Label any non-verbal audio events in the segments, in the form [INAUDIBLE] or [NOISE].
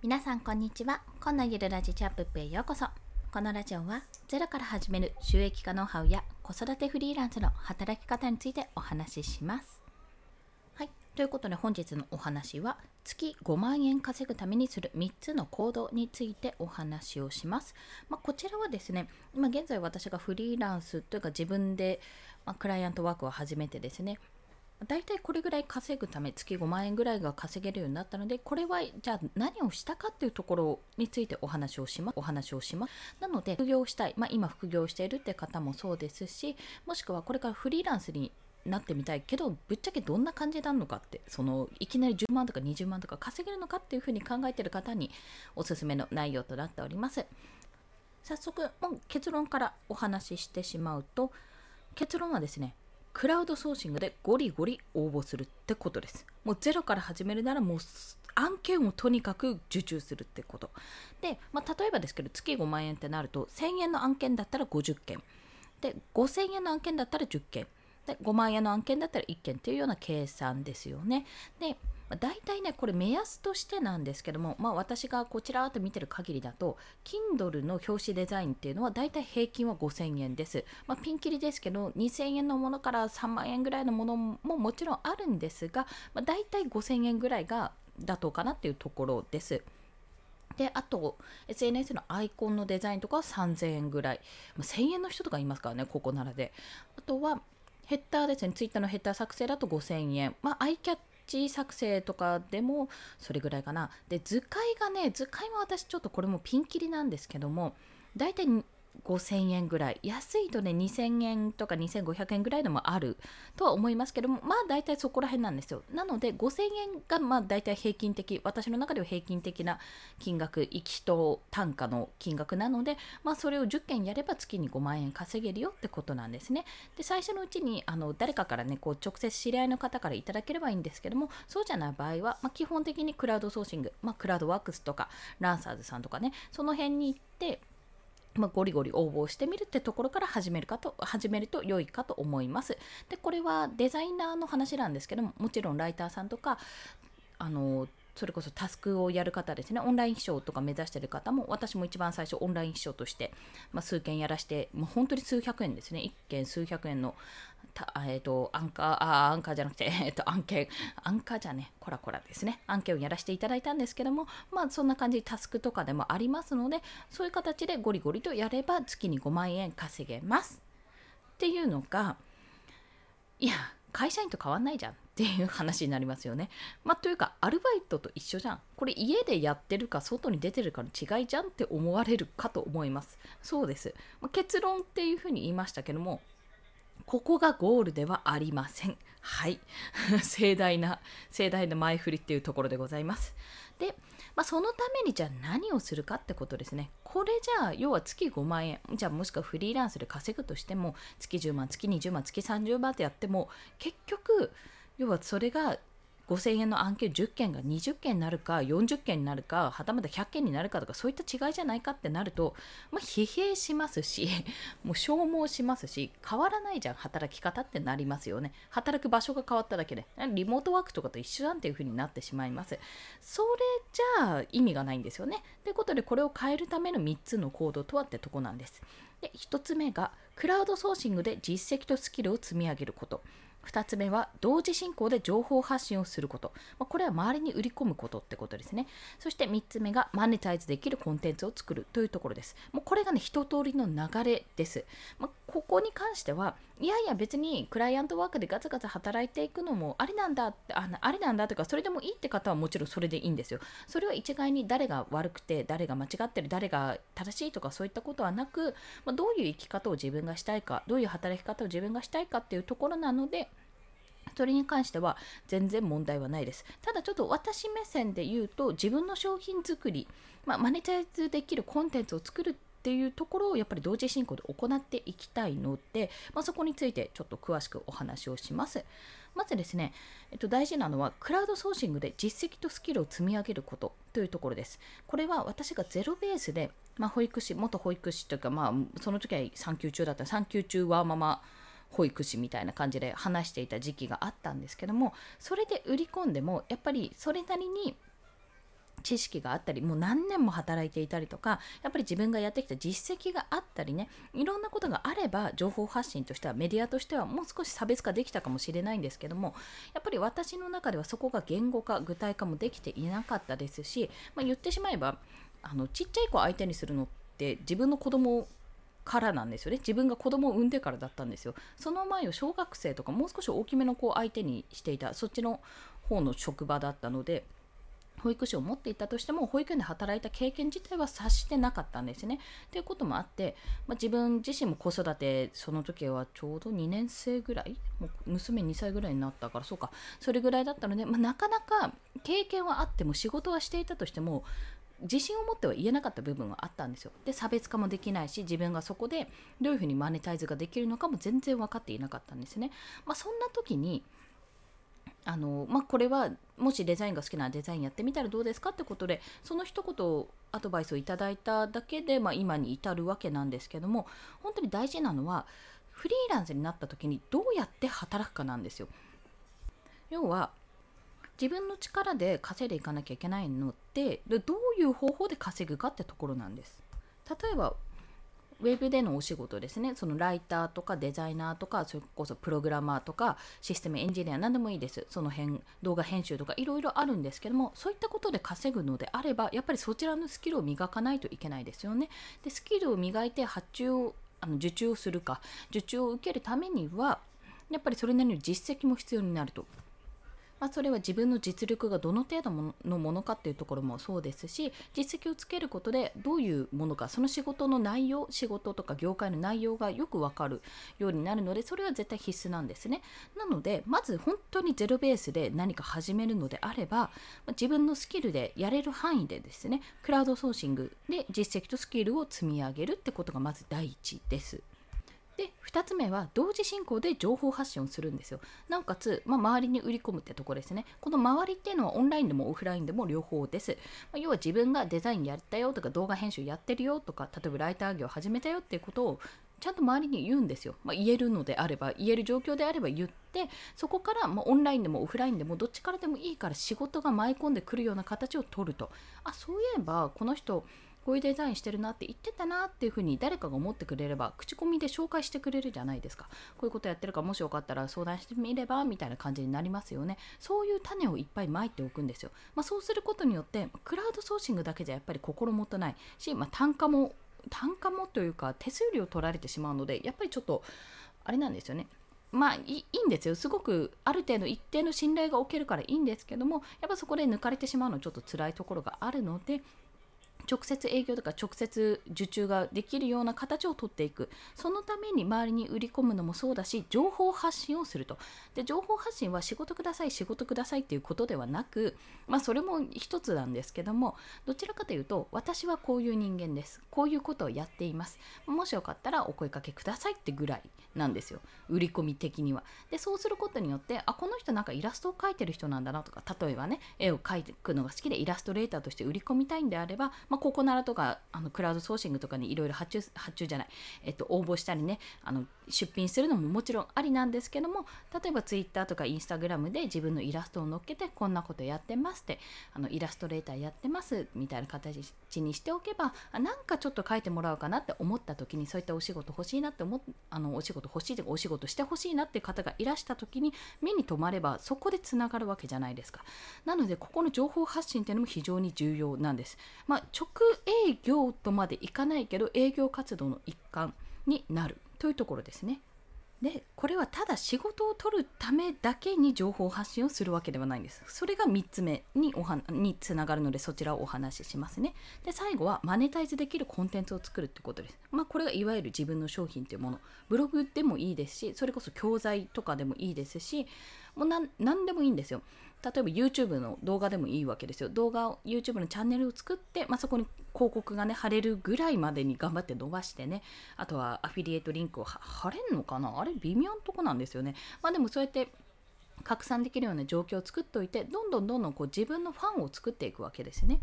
皆さんこんにちは。今のゆるラジチャップップへようこそ。このラジオはゼロから始める収益化ノウハウや子育てフリーランスの働き方についてお話しします。はい。ということで本日のお話は月5万円稼ぐためにする3つの行動についてお話をします、まあ、こちらはですね今現在私がフリーランスというか自分で、ま、クライアントワークを始めてですね大体これぐらい稼ぐため月5万円ぐらいが稼げるようになったのでこれはじゃあ何をしたかっていうところについてお話をしますお話をします。なので副業したい、まあ、今副業しているって方もそうですしもしくはこれからフリーランスになってみたいけどぶっちゃけどんな感じなのかってそのいきなり10万とか20万とか稼げるのかっていうふうに考えてる方におすすめの内容となっております。早速もう結論からお話ししてしまうと結論はですねクラウドソーシングでゴリゴリ応募するってことです。もうゼロから始めるならもう案件をとにかく受注するってこと。で、まあ、例えばですけど月5万円ってなると1000円の案件だったら50件。で、5000円の案件だったら10件。で、5万円の案件だったら1件っていうような計算ですよね。で、まあ、大体ね、これ目安としてなんですけども、まあ、私がこちらと見てる限りだと、Kindle の表紙デザインっていうのは大体平均は5000円です。まあ、ピンキリですけど、2000円のものから3万円ぐらいのものももちろんあるんですが、まあ、大体5000円ぐらいが妥当かなっていうところです。で、あと、SNS のアイコンのデザインとかは3000円ぐらい。まあ、1000円の人とかいますからね、ここならで。あとは、ヘッダーですね、ツイッターのヘッダー作成だと5000円。まあ、アイキャッチ作成とかでもそれぐらいかな。で、図解がね、図解も私ちょっとこれもピンキリなんですけども、大体5000円ぐらい。安いとね2000円とか2500円ぐらいのもあるとは思いますけどもまあ大体そこら辺なんですよ。なので5000円がまあ大体平均的私の中では平均的な金額行きと単価の金額なのでまあそれを10件やれば月に5万円稼げるよってことなんですね。で最初のうちにあの誰かからねこう直接知り合いの方からいただければいいんですけどもそうじゃない場合は、まあ、基本的にクラウドソーシング、まあ、クラウドワークスとかランサーズさんとかねその辺に行ってまあ、ゴリゴリ応募してみるってところから始めるかと始めると良いかと思います。でこれはデザイナーの話なんですけどももちろんライターさんとかあのそれこそタスクをやる方ですね、オンライン秘書とか目指してる方も、私も一番最初オンライン秘書として、まあ、数件やらして、もう本当に数百円ですね、1件数百円のたえ、ー、と、アンカー、あ、アンカーじゃなくて、[LAUGHS] えっ、ー、と、案件、アンカーじゃね、コラコラですね、案件をやらせていただいたんですけども、まあ、そんな感じ、タスクとかでもありますので、そういう形でゴリゴリとやれば、月に5万円稼げます。っていうのが、いや、会社員と変わんないじゃん。っていう話になりますよね。まあ、というか、アルバイトと一緒じゃん。これ家でやってるか外に出てるかの違いじゃんって思われるかと思います。そうです。まあ、結論っていうふうに言いましたけども、ここがゴールではありません。はい。[LAUGHS] 盛大な、盛大な前振りっていうところでございます。で、まあ、そのためにじゃあ何をするかってことですね。これじゃあ、要は月5万円、じゃあもしくはフリーランスで稼ぐとしても、月10万、月20万、月30万ってやっても、結局、要はそれが5000円の案件10件が20件になるか40件になるかはたまた100件になるかとかそういった違いじゃないかってなると、まあ、疲弊しますし [LAUGHS] もう消耗しますし変わらないじゃん働き方ってなりますよね。働く場所が変わっただけで。リモートワークとかと一緒なんていう風になってしまいます。それじゃあ意味がないんですよね。ということでこれを変えるための3つの行動とはってとこなんです。で1つ目がクラウドソーシングで実績とスキルを積み上げること。2つ目は同時進行で情報発信をすること。まあ、これは周りに売り込むことってことですね。そして3つ目がマネタイズできるコンテンツを作るというところです。もうこれがね、一通りの流れです。まあ、ここに関しては、いやいや別にクライアントワークでガツガツ働いていくのもありなんだってあありなんだとかそれでもいいって方はもちろんそれでいいんですよ。それは一概に誰が悪くて誰が間違ってる誰が正しいとかそういったことはなく、まあ、どういう生き方を自分がしたいかどういう働き方を自分がしたいかっていうところなのでそれに関しては全然問題はないです。ただちょっと私目線で言うと自分の商品作り、まあ、マネタイズできるコンテンツを作るっていうところをやっぱり同時進行で行っていきたいので、まあ、そこについてちょっと詳しくお話をします。まずですね、えっと、大事なのはクラウドソーシングで実績とスキルを積み上げることというところです。これは私がゼロベースで、まあ、保育士、元保育士というか、まあ、その時は産休中だった産休中はまま保育士みたいな感じで話していた時期があったんですけどもそれで売り込んでもやっぱりそれなりに知識があったりもう何年も働いていたりとかやっぱり自分がやってきた実績があったりねいろんなことがあれば情報発信としてはメディアとしてはもう少し差別化できたかもしれないんですけどもやっぱり私の中ではそこが言語化具体化もできていなかったですし、まあ、言ってしまえばあのちっちゃい子相手にするのって自分の子供からなんですよね。自分が子供を産んでからだったんですよ。その前を小学生とかもう少し大きめの子を相手にしていたそっちの方の職場だったので保育士を持っていたとしても保育園で働いた経験自体は察してなかったんですね。ということもあって、まあ、自分自身も子育てその時はちょうど2年生ぐらいもう娘2歳ぐらいになったからそうかそれぐらいだったので、まあ、なかなか経験はあっても仕事はしていたとしても自信を持っては言えなかった部分はあったんですよ。で差別化もできないし自分がそこでどういうふうにマネタイズができるのかも全然分かっていなかったんですね。まあ、そんな時にあのまあ、これはもしデザインが好きなデザインやってみたらどうですかってことでその一言アドバイスをいただいただけで、まあ、今に至るわけなんですけども本当に大事なのはフリーランスになった時にどうやって働くかなんですよ。要は自分の力で稼いでいかなきゃいけないのってでどういう方法で稼ぐかってところなんです。例えばウェブでのお仕事ですね。そのライターとかデザイナーとかそれこそプログラマーとかシステムエンジニア何でもいいです。その辺動画編集とかいろいろあるんですけどもそういったことで稼ぐのであればやっぱりそちらのスキルを磨かないといけないですよね。でスキルを磨いて発注をあの受注をするか受注を受けるためにはやっぱりそれなりの実績も必要になると。まあ、それは自分の実力がどの程度のものかっていうところもそうですし実績をつけることでどういうものかその仕事の内容仕事とか業界の内容がよくわかるようになるのでそれは絶対必須なんですねなのでまず本当にゼロベースで何か始めるのであれば自分のスキルでやれる範囲でですねクラウドソーシングで実績とスキルを積み上げるってことがまず第一です。で2つ目は同時進行で情報発信をするんですよ。なおかつ、まあ、周りに売り込むってとこですね。この周りっていうのはオンラインでもオフラインでも両方です、まあ、要は自分がデザインやったよとか動画編集やってるよとか例えばライター業始めたよっていうことをちゃんと周りに言うんですよ、まあ、言えるのであれば言える状況であれば言ってそこから、まオンラインでもオフラインでもどっちからでもいいから仕事が舞い込んでくるような形を取ると。あそういえばこの人こういうデザインしてるなって言ってたなっていうふうに誰かが思ってくれれば口コミで紹介してくれるじゃないですか。こういうことやってるかもしよかったら相談してみればみたいな感じになりますよね。そういう種をいっぱいまいておくんですよ、まあ、そうすることによってクラウドソーシングだけじゃやっぱり心もとないし、まあ、単価も単価もというか手数料取られてしまうのでやっぱりちょっとあれなんですよね。まあいいんですよ。すごくある程度一定の信頼がおけるからいいんですけどもやっぱそこで抜かれてしまうのはちょっと辛いところがあるので直接営業とか直接受注ができるような形をとっていく。そのために周りに売り込むのもそうだし情報発信をすると。で情報発信は仕事ください仕事くださいっていうことではなくまあそれも一つなんですけどもどちらかというと私はこういう人間です。こういうことをやっています。もしよかったらお声かけくださいってぐらいなんですよ。売り込み的には。でそうすることによってあこの人なんかイラストを描いてる人なんだなとか例えばね絵を描くのが好きでイラストレーターとして売り込みたいんであれば、ま、ココナラとかあのクラウドソーシングとかにいろいろ発注発注じゃない、えっと、応募したりねあの出品するのももちろんありなんですけども例えば Twitter とか Instagram で自分のイラストを載っけてこんなことやってますってあのイラストレーターやってますみたいな形にしておけばなんかちょっと書いてもらおうかなって思った時にそういったお仕事欲しいなって思あのお仕事欲しいとかお仕事してほしいなっていう方がいらした時に目に留まればそこでつながるわけじゃないですか。なのでここの情報発信っていうのも非常に重要なんです。まあ、直営業とまでいかないけど営業活動の一環になるというところですね。でこれはただ仕事を取るためだけに情報発信をするわけではないんです。それが3つ目におはにつながるのでそちらをお話ししますね。で最後はマネタイズできるコンテンツを作るってことです。まあこれがいわゆる自分の商品というもの。ブログでもいいですしそれこそ教材とかでもいいですしもう何でもいいんですよ。例えば YouTube の動画でもいいわけですよ。動画を YouTube のチャンネルを作って、まあ、そこに広告がね貼れるぐらいまでに頑張って伸ばしてねあとはアフィリエイトリンクを貼れんのかな？あれ微妙なとこなんですよね。まあでもそうやって拡散できるような状況を作っておいてどんどんどんどんこう自分のファンを作っていくわけですね。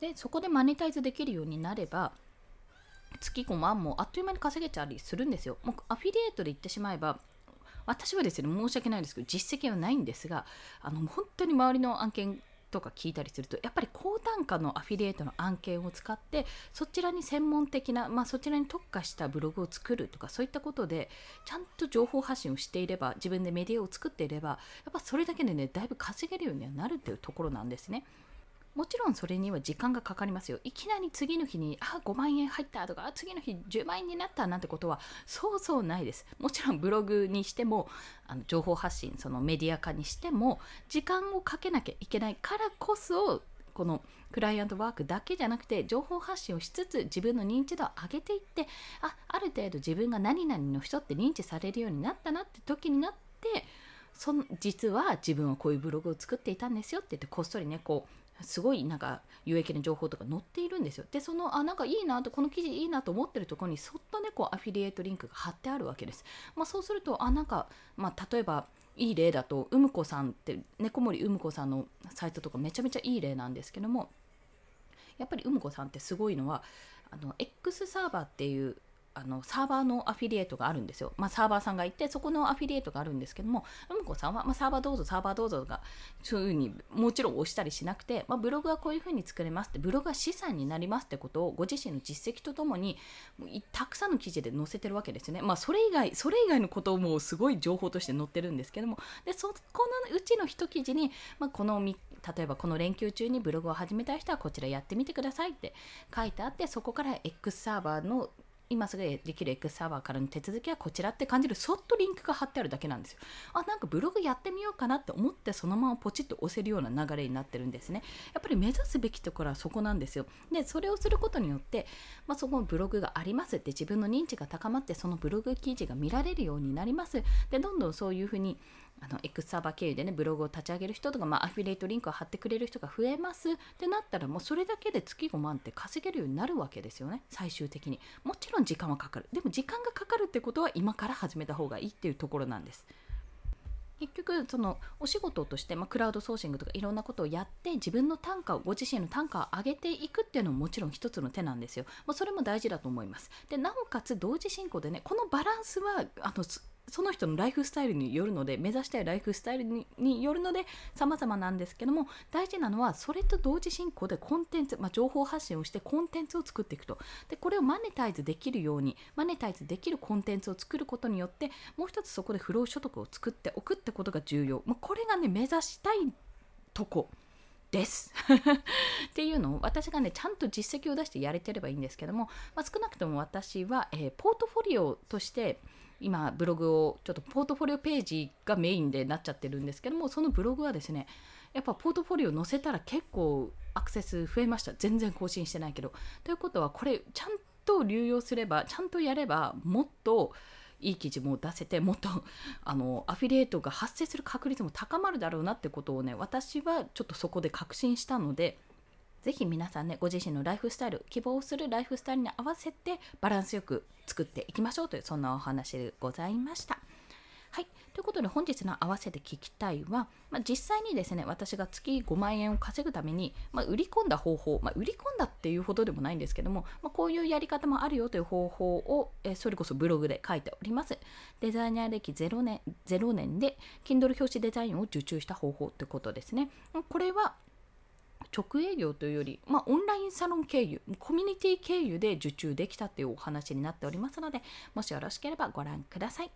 でそこでマネタイズできるようになれば月5万もあっという間に稼げちゃったりするんですよ。もうアフィリエイトで言ってしまえば私はですね申し訳ないですけど実績はないんですがあの本当に周りの案件とか聞いたりするとやっぱり高単価のアフィリエイトの案件を使ってそちらに専門的な、まあ、そちらに特化したブログを作るとかそういったことでちゃんと情報発信をしていれば自分でメディアを作っていればやっぱそれだけでねだいぶ稼げるようにはなるっていうところなんですね。もちろんそれには時間がかかりますよ。いきなり次の日に、あ、5万円入ったとか、次の日10万円になったなんてことは、そうそうないです。もちろんブログにしても、あの情報発信、そのメディア化にしても、時間をかけなきゃいけないからこそ、このクライアントワークだけじゃなくて情報発信をしつつ自分の認知度を上げていってあある程度自分が何々の人って認知されるようになったなって時になってその実は自分はこういうブログを作っていたんですよって言ってこっそりねこうすごいなんか有益な情報とか載っているんですよ。で、その、あ、なんかいいなと、この記事いいなと思ってるところに、そっとね、こう、アフィリエイトリンクが貼ってあるわけです。まあ、そうすると、あ、なんか、まあ、例えば、いい例だと、うむこさんって、猫森うむこさんのサイトとかめちゃめちゃいい例なんですけども、やっぱりうむこさんってすごいのは、あの X サーバーっていうあのサーバーのアフィリエイトがあるんですよ。まあ、サーバーさんがいて、そこのアフィリエイトがあるんですけども、うむこさんは、まあ、サーバーどうぞ、サーバーどうぞが、そういうふうにもちろん押したりしなくて、まあ、ブログはこういうふうに作れますって、ブログは資産になりますってことを、ご自身の実績とともに、たくさんの記事で載せてるわけですよね。まあ、それ以外、それ以外のこともすごい情報として載ってるんですけども、で、そこのうちの一記事に、まあ、この例えばこの連休中にブログを始めたい人はこちらやってみてくださいって書いてあって、そこから X サーバーの今すぐできる X サーバーからの手続きはこちらって感じるそっとリンクが貼ってあるだけなんですよ。あ、なんかブログやってみようかなって思ってそのままポチッと押せるような流れになってるんですね。やっぱり目指すべきところはそこなんですよ。で、それをすることによって、まあ、そこのブログがありますって自分の認知が高まってそのブログ記事が見られるようになります。で、どんどんそういうふうにあの X サーバー経由でねブログを立ち上げる人とか、まあ、アフィリエイトリンクを貼ってくれる人が増えます。ってなったらもうそれだけで月5万って稼げるようになるわけですよね。最終的に。もちろん時間はかかる。でも時間がかかるってことは今から始めた方がいいっていうところなんです。結局そのお仕事として、まあ、クラウドソーシングとかいろんなことをやって自分の単価をご自身の単価を上げていくっていうのももちろん一つの手なんですよ。まあ、それも大事だと思います。でなおかつ同時進行でねこのバランスはあのその人のライフスタイルによるので目指したいライフスタイルによるので様々なんですけども大事なのはそれと同時進行でコンテンツ、まあ、情報発信をしてコンテンツを作っていくと。でこれをマネタイズできるようにマネタイズできるコンテンツを作ることによってもう一つそこで不労所得を作っておくってことが重要、まあ、これがね目指したいとこです。[LAUGHS] っていうのを私がねちゃんと実績を出してやれてればいいんですけども、まあ、少なくとも私は、えー、ポートフォリオとして今ブログをちょっとポートフォリオページがメインでなっちゃってるんですけどもそのブログはですねやっぱポートフォリオ載せたら結構アクセス増えました。全然更新してないけど。ということはこれちゃんと流用すればちゃんとやればもっといい記事も出せてもっとあのアフィリエイトが発生する確率も高まるだろうなってことをね私はちょっとそこで確信したのでぜひ皆さんねご自身のライフスタイル希望するライフスタイルに合わせてバランスよく作っていきましょうというそんなお話でございました。はい。ということで本日の合わせて聞きたいは、まあ、実際にですね、私が月5万円を稼ぐために、まあ、売り込んだ方法、まあ、売り込んだっていうほどでもないんですけども、まこういうやり方もあるよという方法を、えそれこそブログで書いております。デザイナー歴0年 ,0 年で Kindle 表紙デザインを受注した方法ということですね。これは直営業というより、まあ、オンラインサロン経由、コミュニティ経由で受注できたというお話になっておりますので、もしよろしければご覧ください。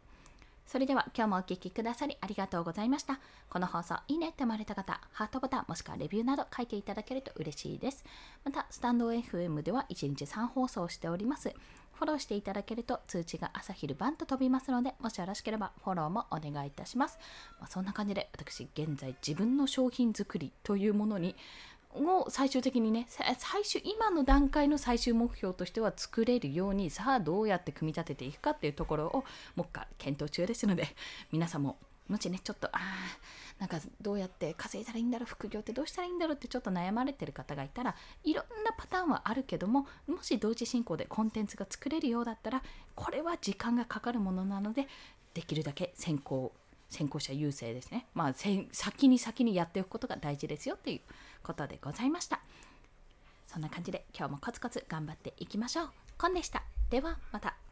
それでは今日もお聴きくださりありがとうございました。この放送いいねって思われた方、ハートボタンもしくはレビューなど書いていただけると嬉しいです。また、スタンド FM では1日3放送しております。フォローしていただけると通知が朝昼晩と飛びますので、もしよろしければフォローもお願いいたします。まあ、そんな感じで私、現在自分の商品作りというものにを最終的にね最終今の段階の最終目標としては作れるようにさあどうやって組み立てていくかっていうところをもう一回検討中ですので [LAUGHS] 皆さんももしねちょっとあなんかどうやって稼いだらいいんだろう副業ってどうしたらいいんだろうってちょっと悩まれてる方がいたらいろんなパターンはあるけどももし同時進行でコンテンツが作れるようだったらこれは時間がかかるものなのでできるだけ先行先行者優勢ですねまあ先に先にやっておくことが大事ですよということでございました。そんな感じで今日もコツコツ頑張っていきましょう。コンでした。ではまた。